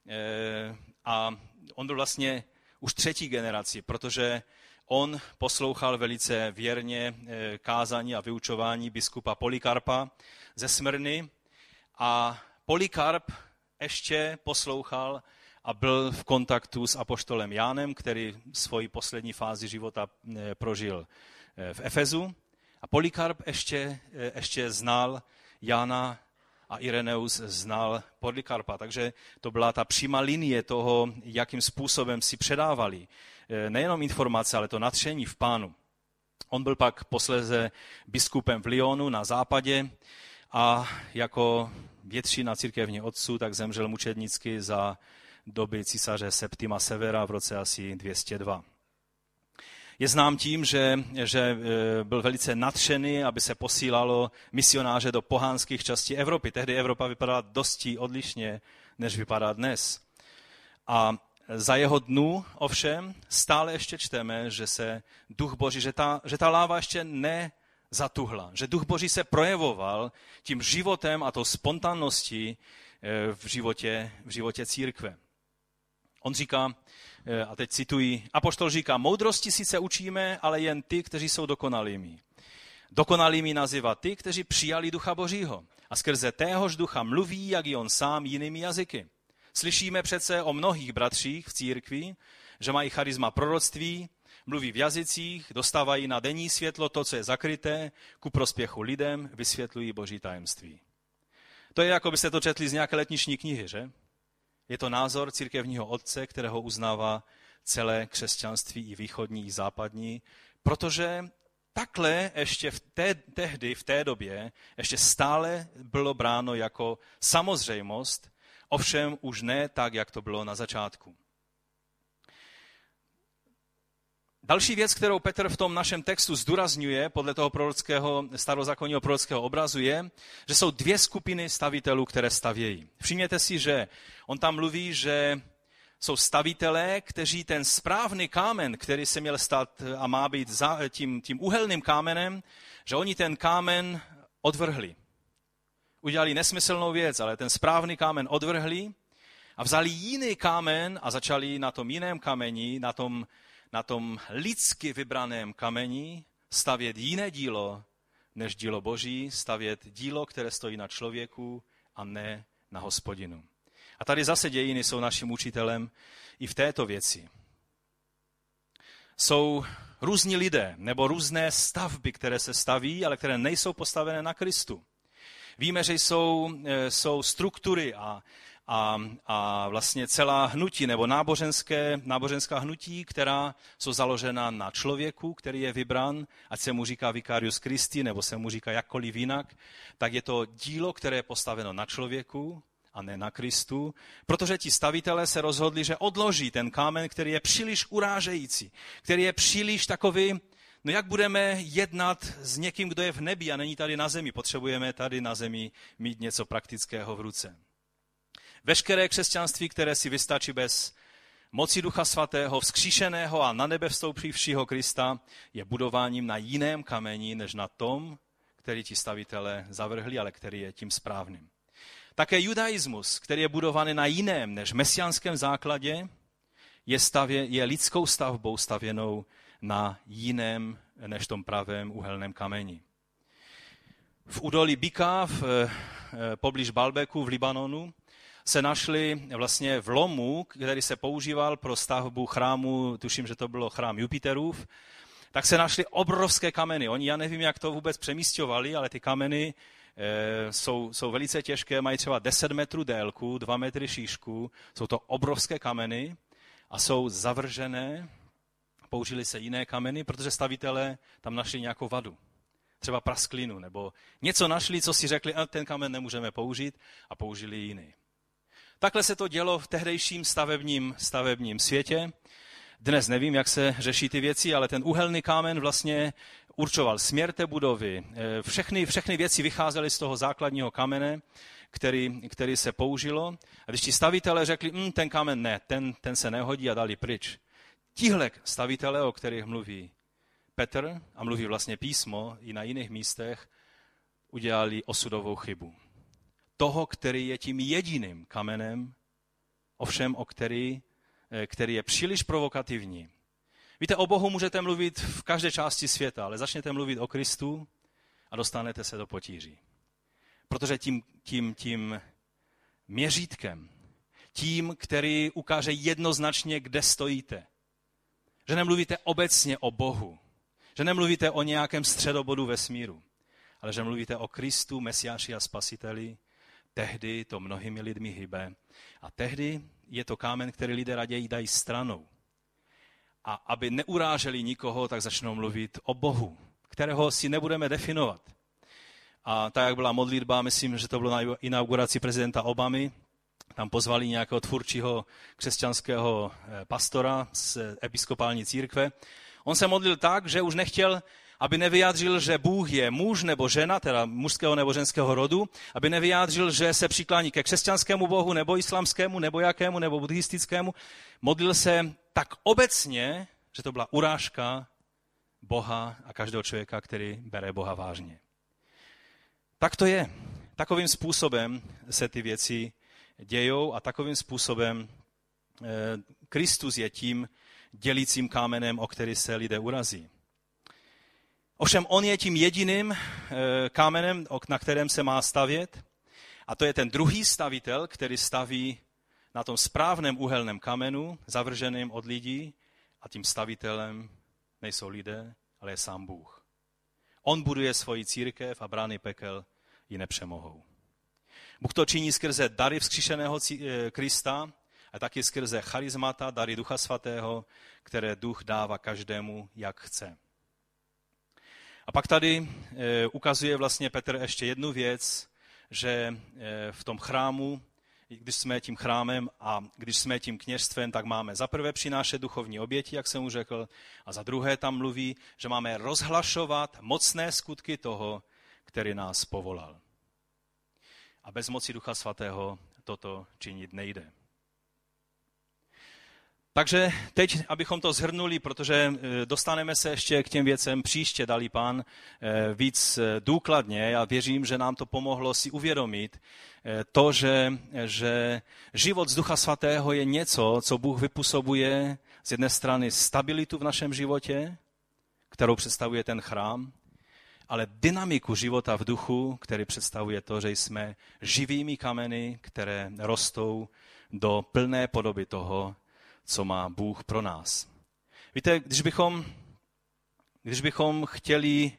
Eh, a on byl vlastně už třetí generací, protože on poslouchal velice věrně kázání a vyučování biskupa Polikarpa ze Smrny a Polikarp ještě poslouchal a byl v kontaktu s apoštolem Jánem, který svoji poslední fázi života eh, prožil v Efezu. A Polikarp ještě, eh, ještě znal Jana a Ireneus znal Polikarpa. Takže to byla ta přímá linie toho, jakým způsobem si předávali eh, nejenom informace, ale to natření v pánu. On byl pak posléze biskupem v Lyonu na západě a jako většina církevní otců tak zemřel mučednicky za doby císaře Septima Severa v roce asi 202 je znám tím, že, že e, byl velice nadšený, aby se posílalo misionáře do pohánských částí Evropy. Tehdy Evropa vypadala dosti odlišně, než vypadá dnes. A za jeho dnu ovšem stále ještě čteme, že se duch Boží, že ta, že ta láva ještě nezatuhla, že duch Boží se projevoval tím životem a tou spontanností e, v životě, v životě církve. On říká, Eh, a teď cituji, Apoštol říká, moudrosti sice učíme, ale jen ty, kteří jsou dokonalými. Dokonalými nazývá ty, kteří přijali ducha božího a skrze téhož ducha mluví, jak i on sám, jinými jazyky. Slyšíme přece o mnohých bratřích v církvi, že mají charisma proroctví, mluví v jazycích, dostávají na denní světlo to, co je zakryté, ku prospěchu lidem, vysvětlují boží tajemství. To je, jako byste to četli z nějaké letniční knihy, že? Je to názor církevního otce, kterého uznává celé křesťanství i východní, i západní, protože takhle ještě v té, tehdy, v té době, ještě stále bylo bráno jako samozřejmost, ovšem už ne tak, jak to bylo na začátku. Další věc, kterou Petr v tom našem textu zdůrazňuje podle toho prorockého, starozákonního prorockého obrazu je, že jsou dvě skupiny stavitelů, které stavějí. Všimněte si, že on tam mluví, že jsou stavitelé, kteří ten správný kámen, který se měl stát a má být za, tím, tím uhelným kámenem, že oni ten kámen odvrhli. Udělali nesmyslnou věc, ale ten správný kámen odvrhli a vzali jiný kámen a začali na tom jiném kameni, na tom na tom lidsky vybraném kameni stavět jiné dílo, než dílo Boží, stavět dílo, které stojí na člověku a ne na hospodinu. A tady zase dějiny jsou naším učitelem i v této věci. Jsou různí lidé nebo různé stavby, které se staví, ale které nejsou postavené na Kristu. Víme, že jsou, e, jsou struktury a, a, a vlastně celá hnutí nebo náboženské, náboženská hnutí, která jsou založena na člověku, který je vybran, ať se mu říká Vicarius Christi nebo se mu říká jakkoliv jinak, tak je to dílo, které je postaveno na člověku a ne na Kristu, protože ti stavitelé se rozhodli, že odloží ten kámen, který je příliš urážející, který je příliš takový, no jak budeme jednat s někým, kdo je v nebi a není tady na zemi. Potřebujeme tady na zemi mít něco praktického v ruce. Veškeré křesťanství, které si vystačí bez moci Ducha Svatého, vzkříšeného a na nebe vstoupivšího Krista, je budováním na jiném kameni, než na tom, který ti stavitelé zavrhli, ale který je tím správným. Také judaismus, který je budovaný na jiném než mesiánském základě, je, stavě, je lidskou stavbou stavěnou na jiném než tom pravém uhelném kameni. V údolí Bika, v, eh, poblíž Balbeku v Libanonu, se našli vlastně v lomu, který se používal pro stavbu chrámu, tuším, že to bylo chrám Jupiterův, tak se našly obrovské kameny. Oni, já nevím, jak to vůbec přemístovali, ale ty kameny e, jsou, jsou velice těžké, mají třeba 10 metrů délku, 2 metry šířku, jsou to obrovské kameny a jsou zavržené, použili se jiné kameny, protože stavitelé tam našli nějakou vadu. Třeba prasklinu, nebo něco našli, co si řekli, a ten kamen nemůžeme použít a použili jiný. Takhle se to dělo v tehdejším stavebním, stavebním světě. Dnes nevím, jak se řeší ty věci, ale ten uhelný kámen vlastně určoval směr té budovy. Eh, všechny, všechny věci vycházely z toho základního kamene, který, který se použilo. A když ti stavitelé řekli, hm, ten kámen ne, ten, ten se nehodí a dali pryč. Tihle stavitelé, o kterých mluví Petr a mluví vlastně písmo i na jiných místech, udělali osudovou chybu toho, který je tím jediným kamenem, ovšem o který, eh, který je příliš provokativní. Víte, o Bohu můžete mluvit v každé části světa, ale začněte mluvit o Kristu a dostanete se do potíří. Protože tím, tím, tím měřítkem, tím, který ukáže jednoznačně, kde stojíte, že nemluvíte obecně o Bohu, že nemluvíte o nějakém středobodu vesmíru, ale že mluvíte o Kristu, Mesiáši a Spasiteli, tehdy to mnohými lidmi hybe. A tehdy je to kámen, který lidé raději dají stranou. A aby neuráželi nikoho, tak začnou mluvit o Bohu, kterého si nebudeme definovat. A tak, jak byla modlitba, myslím, že to bylo na inauguraci prezidenta Obamy, tam pozvali nějakého tvůrčího křesťanského eh, pastora z episkopální církve. On se modlil tak, že už nechtěl aby nevyjádřil, že Bůh je muž nebo žena, teda mužského nebo ženského rodu, aby nevyjádřil, že se přiklání ke křesťanskému bohu, nebo islamskému, nebo jakému, nebo buddhistickému. Modlil se tak obecně, že to byla urážka Boha a každého člověka, který bere Boha vážně. Tak to je. Takovým způsobem se ty věci dějou a takovým způsobem eh, Kristus je tím dělícím kámenem, o který se lidé urazí. Ovšem on je tím jediným eh, kámenem, na kterém se má stavět. A to je ten druhý stavitel, který staví na tom správném uhelném kamenu, zavrženým od lidí. A tím stavitelem nejsou lidé, ale je sám Bůh. On buduje svoji církev a brány pekel ji nepřemohou. Bůh to činí skrze dary vzkříšeného eh, Krista a taky skrze charizmata, dary Ducha Svatého, které Duch dává každému, jak chce. A pak tady eh, ukazuje vlastně Petr ještě jednu věc, že eh, v tom chrámu, když jsme tím chrámem a když jsme tím kněžstvem, tak máme za prvé přinášet duchovní oběti, jak jsem už řekl, a za druhé tam mluví, že máme rozhlašovat mocné skutky toho, který nás povolal. A bez moci Ducha Svatého toto činit nejde. Takže teď, abychom to zhrnuli, protože e, dostaneme se ještě k těm věcem příště, dali pán, e, víc e, důkladně. Já věřím, že nám to pomohlo si uvědomit to, že, že život z Ducha Svatého je něco, co Bůh vypůsobuje z jedné strany stabilitu v našem životě, kterou představuje ten chrám, ale dynamiku života v duchu, který představuje to, že jsme živými kameny, které rostou do plné podoby toho, co má Bůh pro nás. Víte, když bychom, když bychom chtěli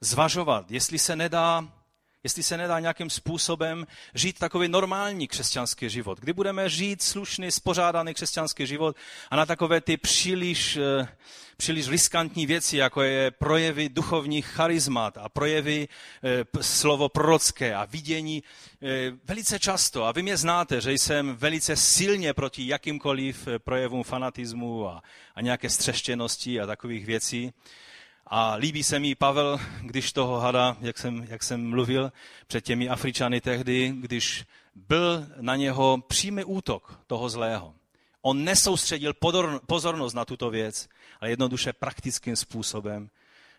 zvažovat, jestli se nedá Jestli se nedá nějakým způsobem žít takový normální křesťanský život, kdy budeme žít slušný, spořádaný křesťanský život a na takové ty příliš, eh, příliš riskantní věci, jako je projevy duchovních charizmat a projevy eh, slovo prorocké a vidění eh, velice často. A vy mě znáte, že jsem velice silně proti jakýmkoliv projevům fanatismu a, a nějaké střeštěnosti a takových věcí. A líbí se mi Pavel, když toho hada, jak jsem, jak jsem mluvil před těmi Afričany tehdy, když byl na něho přímý útok toho zlého. On nesoustředil pozornost na tuto věc, ale jednoduše praktickým způsobem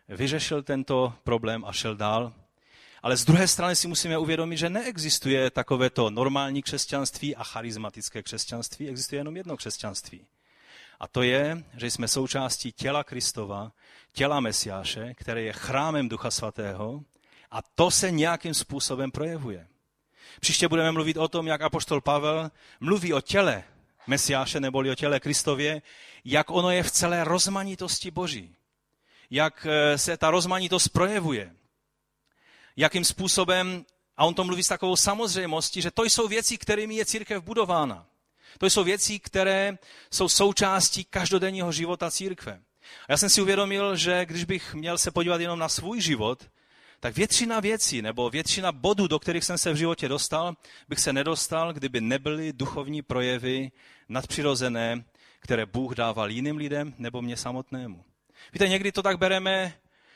vyřešil tento problém a šel dál. Ale z druhé strany si musíme uvědomit, že neexistuje takovéto normální křesťanství a charismatické křesťanství, existuje jenom jedno křesťanství. A to je, že jsme součástí těla Kristova, těla Mesiáše, které je chrámem Ducha Svatého a to se nějakým způsobem projevuje. Příště budeme mluvit o tom, jak apoštol Pavel mluví o těle Mesiáše neboli o těle Kristově, jak ono je v celé rozmanitosti Boží. Jak eh, se ta rozmanitost projevuje. Jakým způsobem, a on to mluví s takovou samozřejmostí, že to jsou věci, kterými je církev budována. To jsou věci, které jsou součástí každodenního života církve. A já jsem si uvědomil, že když bych měl se podívat jenom na svůj život, tak většina věcí nebo většina bodů, do kterých jsem se v životě dostal, bych se nedostal, kdyby nebyly duchovní projevy nadpřirozené, které Bůh dával jiným lidem nebo mě samotnému. Víte, někdy to tak bereme,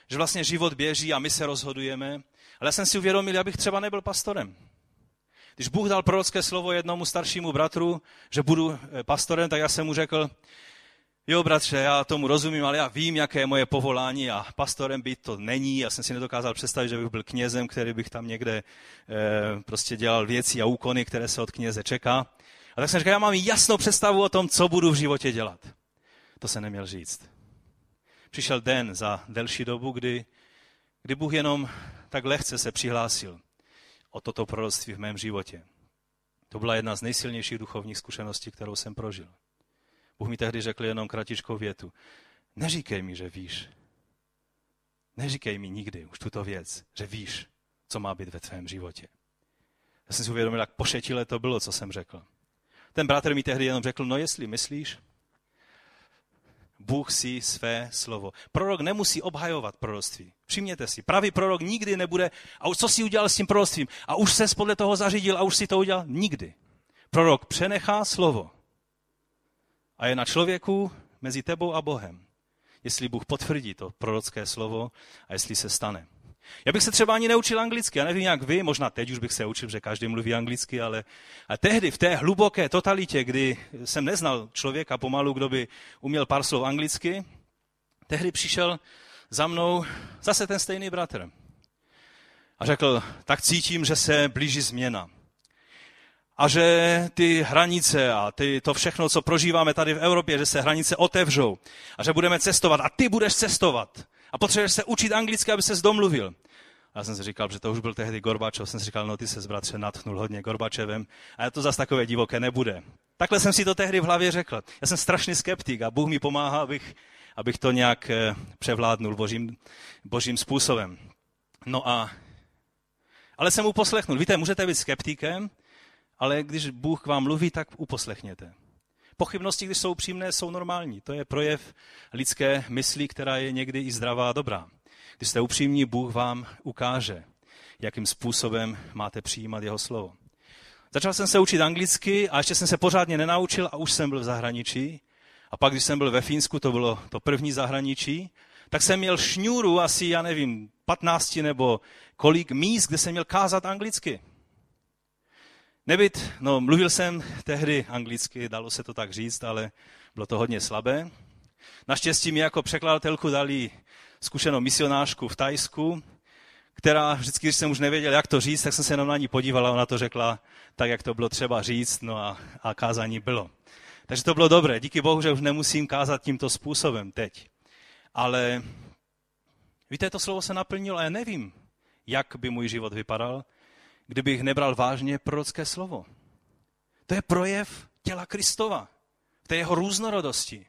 že vlastně život běží a my se rozhodujeme, ale já jsem si uvědomil, abych třeba nebyl pastorem. Když Bůh dal prorocké slovo jednomu staršímu bratru, že budu eh, pastorem, tak já jsem mu řekl, jo bratře, já tomu rozumím, ale já vím, jaké je moje povolání a pastorem být to není. Já jsem si nedokázal představit, že bych byl knězem, který bych tam někde e, prostě dělal věci a úkony, které se od kněze čeká. A tak jsem říkal, já mám jasnou představu o tom, co budu v životě dělat. To se neměl říct. Přišel den za delší dobu, kdy, kdy Bůh jenom tak lehce se přihlásil o toto proroctví v mém životě. To byla jedna z nejsilnějších duchovních zkušeností, kterou jsem prožil. Bůh mi tehdy řekl jenom kratičkou větu. Neříkej mi, že víš. Neříkej mi nikdy už tuto věc, že víš, co má být ve tvém životě. Já jsem si uvědomil, jak pošetilé to bylo, co jsem řekl. Ten bratr mi tehdy jenom řekl, no jestli myslíš, Bůh si své slovo. Prorok nemusí obhajovat proroctví. Všimněte si, pravý prorok nikdy nebude, a co si udělal s tím proroctvím? A už se podle toho zařídil a už si to udělal? Nikdy. Prorok přenechá slovo. A je na člověku mezi tebou a Bohem, jestli Bůh potvrdí to prorocké slovo a jestli se stane. Já bych se třeba ani neučil anglicky, já nevím jak vy, možná teď už bych se učil, že každý mluví anglicky, ale a tehdy v té hluboké totalitě, kdy jsem neznal člověka pomalu, kdo by uměl pár slov anglicky, tehdy přišel za mnou zase ten stejný bratr. A řekl, tak cítím, že se blíží změna. A že ty hranice a ty, to všechno, co prožíváme tady v Evropě, že se hranice otevřou a že budeme cestovat a ty budeš cestovat a potřebuješ se učit anglicky, aby se domluvil. A já jsem si říkal, že to už byl tehdy Gorbačov, jsem si říkal, no ty se bratře natchnul hodně Gorbačevem a to zase takové divoké nebude. Takhle jsem si to tehdy v hlavě řekl. Já jsem strašný skeptik a Bůh mi pomáhá, abych, abych to nějak eh, převládnul božím, božím způsobem. No a, ale jsem uposlechnul. Víte, můžete být skeptikem, ale když Bůh k vám mluví, tak uposlechněte. Pochybnosti, když jsou upřímné, jsou normální. To je projev lidské mysli, která je někdy i zdravá a dobrá. Když jste upřímní, Bůh vám ukáže, jakým způsobem máte přijímat jeho slovo. Začal jsem se učit anglicky a ještě jsem se pořádně nenaučil a už jsem byl v zahraničí. A pak, když jsem byl ve Fínsku, to bylo to první zahraničí, tak jsem měl šňůru asi, já nevím, 15 nebo kolik míst, kde jsem měl kázat anglicky. Nebyt, no mluvil jsem tehdy anglicky, dalo se to tak říct, ale bylo to hodně slabé. Naštěstí mi jako překladatelku dali zkušenou misionářku v Tajsku, která vždycky, když jsem už nevěděl, jak to říct, tak jsem se jenom na ní podívala ona to řekla tak, jak to bylo třeba říct, no a, a kázání bylo. Takže to bylo dobré. Díky Bohu, že už nemusím kázat tímto způsobem teď. Ale víte, to slovo se naplnilo a já nevím, jak by můj život vypadal, kdybych nebral vážně prorocké slovo. To je projev těla Kristova, v té jeho různorodosti.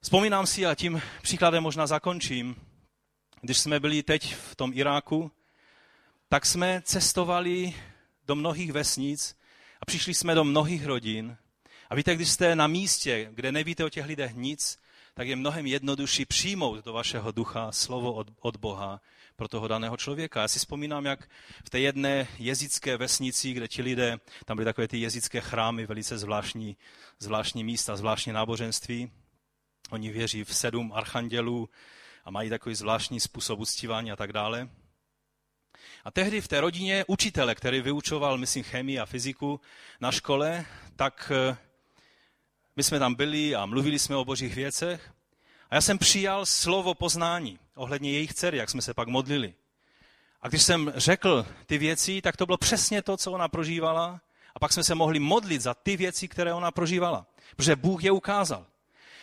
Vzpomínám si, a tím příkladem možná zakončím, když jsme byli teď v tom Iráku, tak jsme cestovali do mnohých vesnic a přišli jsme do mnohých rodin. A víte, když jste na místě, kde nevíte o těch lidech nic, tak je mnohem jednodušší přijmout do vašeho ducha slovo od, od Boha pro toho daného člověka. Já si vzpomínám, jak v té jedné jezické vesnici, kde ti lidé, tam byly takové ty jezické chrámy, velice zvláštní, zvláštní místa, zvláštní náboženství. Oni věří v sedm archandělů a mají takový zvláštní způsob uctívání a tak dále. A tehdy v té rodině učitele, který vyučoval, myslím, chemii a fyziku na škole, tak eh, my jsme tam byli a mluvili jsme o božích věcech. A já jsem přijal slovo poznání ohledně jejich dcery, jak jsme se pak modlili. A když jsem řekl ty věci, tak to bylo přesně to, co ona prožívala. A pak jsme se mohli modlit za ty věci, které ona prožívala. Protože Bůh je ukázal.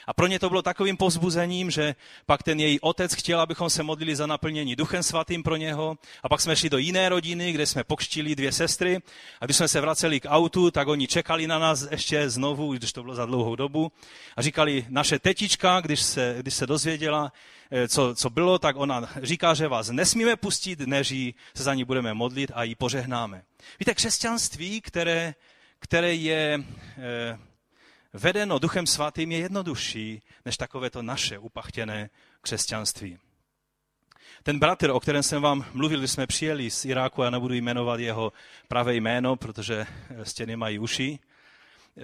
A pro ně to bylo takovým povzbuzením, že pak ten její otec chtěl, abychom se modlili za naplnění Duchem Svatým pro něho. A pak jsme šli do jiné rodiny, kde jsme pokštili dvě sestry. A když jsme se vraceli k autu, tak oni čekali na nás ještě znovu, když to bylo za dlouhou dobu. A říkali, naše tetička, když se, když se dozvěděla, eh, co, co bylo, tak ona říká, že vás nesmíme pustit, než se za ní budeme modlit a ji požehnáme. Víte, křesťanství, které, které je eh, vedeno Duchem Svatým je jednodušší než takové to naše upachtěné křesťanství. Ten bratr, o kterém jsem vám mluvil, když jsme přijeli z Iráku, já nebudu jmenovat jeho pravé jméno, protože stěny mají uši,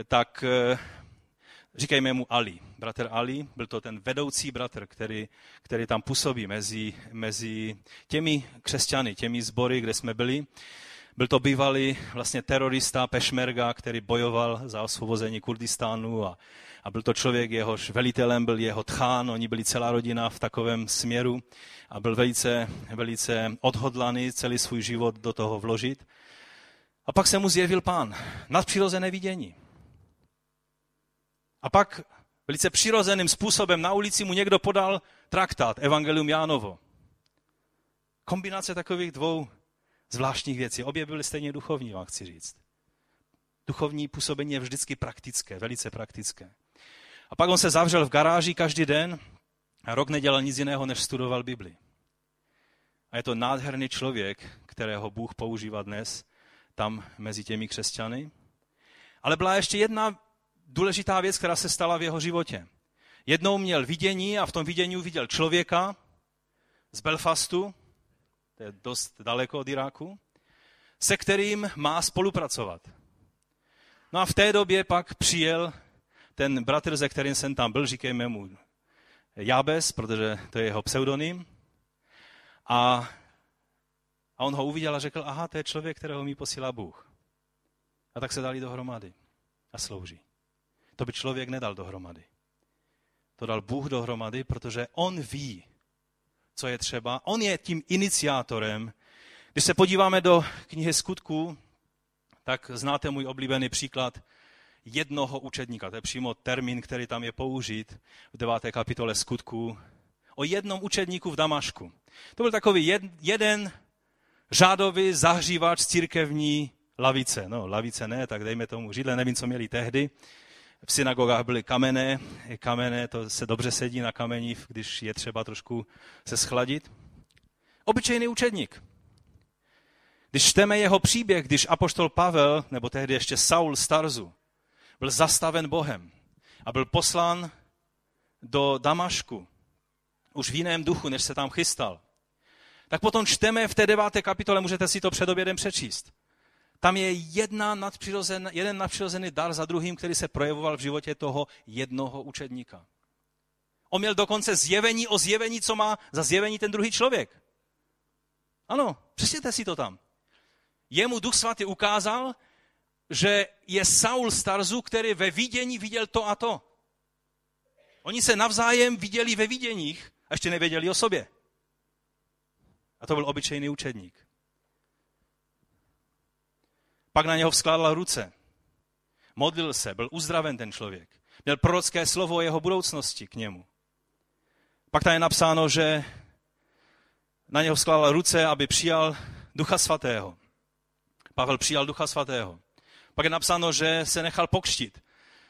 tak eh, říkejme mu Ali. Bratr Ali, byl to ten vedoucí bratr, který, který tam působí mezi, mezi těmi křesťany, těmi sbory, kde jsme byli. Byl to bývalý vlastně terorista Pešmerga, který bojoval za osvobození Kurdistánu a, a byl to člověk, jehož velitelem byl jeho tchán, oni byli celá rodina v takovém směru a byl velice, velice odhodlaný celý svůj život do toho vložit. A pak se mu zjevil pán, nadpřirozené vidění. A pak velice přirozeným způsobem na ulici mu někdo podal traktát Evangelium Jánovo. Kombinace takových dvou zvláštních věcí. Obě byly stejně duchovní, vám chci říct. Duchovní působení je vždycky praktické, velice praktické. A pak on se zavřel v garáži každý den a rok nedělal nic jiného, než studoval Bibli. A je to nádherný člověk, kterého Bůh používá dnes tam mezi těmi křesťany. Ale byla ještě jedna důležitá věc, která se stala v jeho životě. Jednou měl vidění a v tom vidění viděl člověka z Belfastu, to je dost daleko od Iráku, se kterým má spolupracovat. No a v té době pak přijel ten bratr, ze kterým jsem tam byl, říkejme mu Jabes, protože to je jeho pseudonym. A, a on ho uviděl a řekl, aha, to je člověk, kterého mi posílá Bůh. A tak se dali dohromady a slouží. To by člověk nedal dohromady. To dal Bůh dohromady, protože on ví, co je třeba. On je tím iniciátorem. Když se podíváme do knihy skutků, tak znáte můj oblíbený příklad jednoho učedníka. To je přímo termín, který tam je použit v deváté kapitole skutků. O jednom učedníku v Damašku. To byl takový jed, jeden řádový zahřívač církevní lavice. No, lavice ne, tak dejme tomu židle, nevím, co měli tehdy. V synagogách byly kamenné, kamenné, to se dobře sedí na kamení, když je třeba trošku se schladit. Obyčejný učedník. Když čteme jeho příběh, když apoštol Pavel, nebo tehdy ještě Saul Starzu, byl zastaven Bohem a byl poslán do Damašku, už v jiném duchu, než se tam chystal, tak potom čteme v té deváté kapitole, můžete si to před obědem přečíst. Tam je jedna nadpřirozen, jeden nadpřirozený dar za druhým, který se projevoval v životě toho jednoho učedníka. On měl dokonce zjevení o zjevení, co má za zjevení ten druhý člověk. Ano, přečtěte si to tam. Jemu Duch Svatý ukázal, že je Saul Starzu, který ve vidění viděl to a to. Oni se navzájem viděli ve viděních a ještě nevěděli o sobě. A to byl obyčejný učedník. Pak na něho vzkládal ruce. Modlil se, byl uzdraven ten člověk. Měl prorocké slovo o jeho budoucnosti k němu. Pak tam je napsáno, že na něho vzkládal ruce, aby přijal Ducha Svatého. Pavel přijal Ducha Svatého. Pak je napsáno, že se nechal pokštit.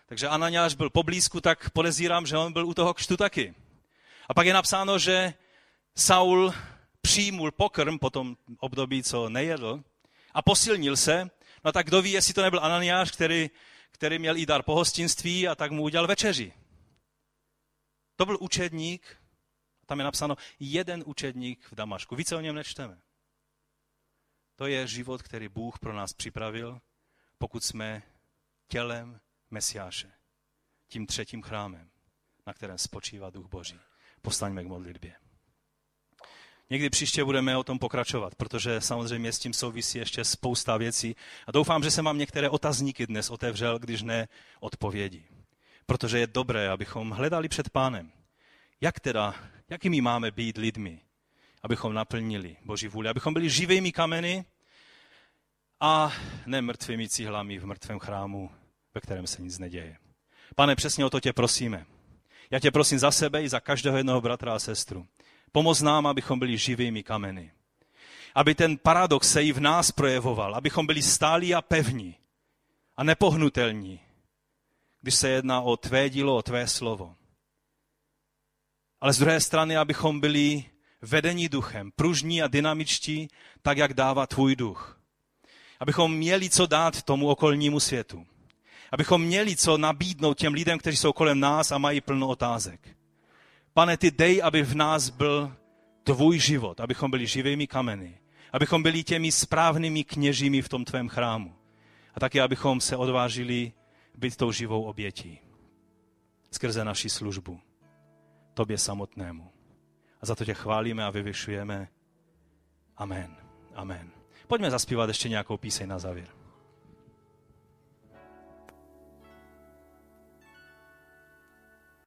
Takže Ananiáš byl poblízku, tak podezírám, že on byl u toho kštu taky. A pak je napsáno, že Saul přijmul pokrm po tom období, co nejedl, a posilnil se, no tak kdo ví, jestli to nebyl Ananiáš, který, který měl i dar pohostinství a tak mu udělal večeři. To byl učedník, tam je napsáno jeden učedník v Damašku. Více o něm nečteme. To je život, který Bůh pro nás připravil, pokud jsme tělem Mesiáše, tím třetím chrámem, na kterém spočívá Duch Boží. Postaňme k modlitbě. Někdy příště budeme o tom pokračovat, protože samozřejmě s tím souvisí ještě spousta věcí. A doufám, že jsem vám některé otazníky dnes otevřel, když ne odpovědi. Protože je dobré, abychom hledali před pánem. Jak teda, jakými máme být lidmi, abychom naplnili Boží vůli, abychom byli živými kameny a ne mrtvými cihlami v mrtvém chrámu, ve kterém se nic neděje. Pane, přesně o to tě prosíme. Já tě prosím za sebe i za každého jednoho bratra a sestru. Pomoz nám, abychom byli živými kameny. Aby ten paradox se i v nás projevoval, abychom byli stálí a pevní a nepohnutelní, když se jedná o tvé dílo, o tvé slovo. Ale z druhé strany, abychom byli vedení duchem, pružní a dynamičtí, tak jak dává tvůj duch. Abychom měli co dát tomu okolnímu světu. Abychom měli co nabídnout těm lidem, kteří jsou kolem nás a mají plno otázek. Pane, ty dej, aby v nás byl tvůj život, abychom byli živými kameny, abychom byli těmi správnými kněžími v tom tvém chrámu. A taky, abychom se odvážili být tou živou obětí skrze naši službu tobě samotnému. A za to tě chválíme a vyvyšujeme. Amen. Amen. Pojďme zaspívat ještě nějakou píseň na závěr.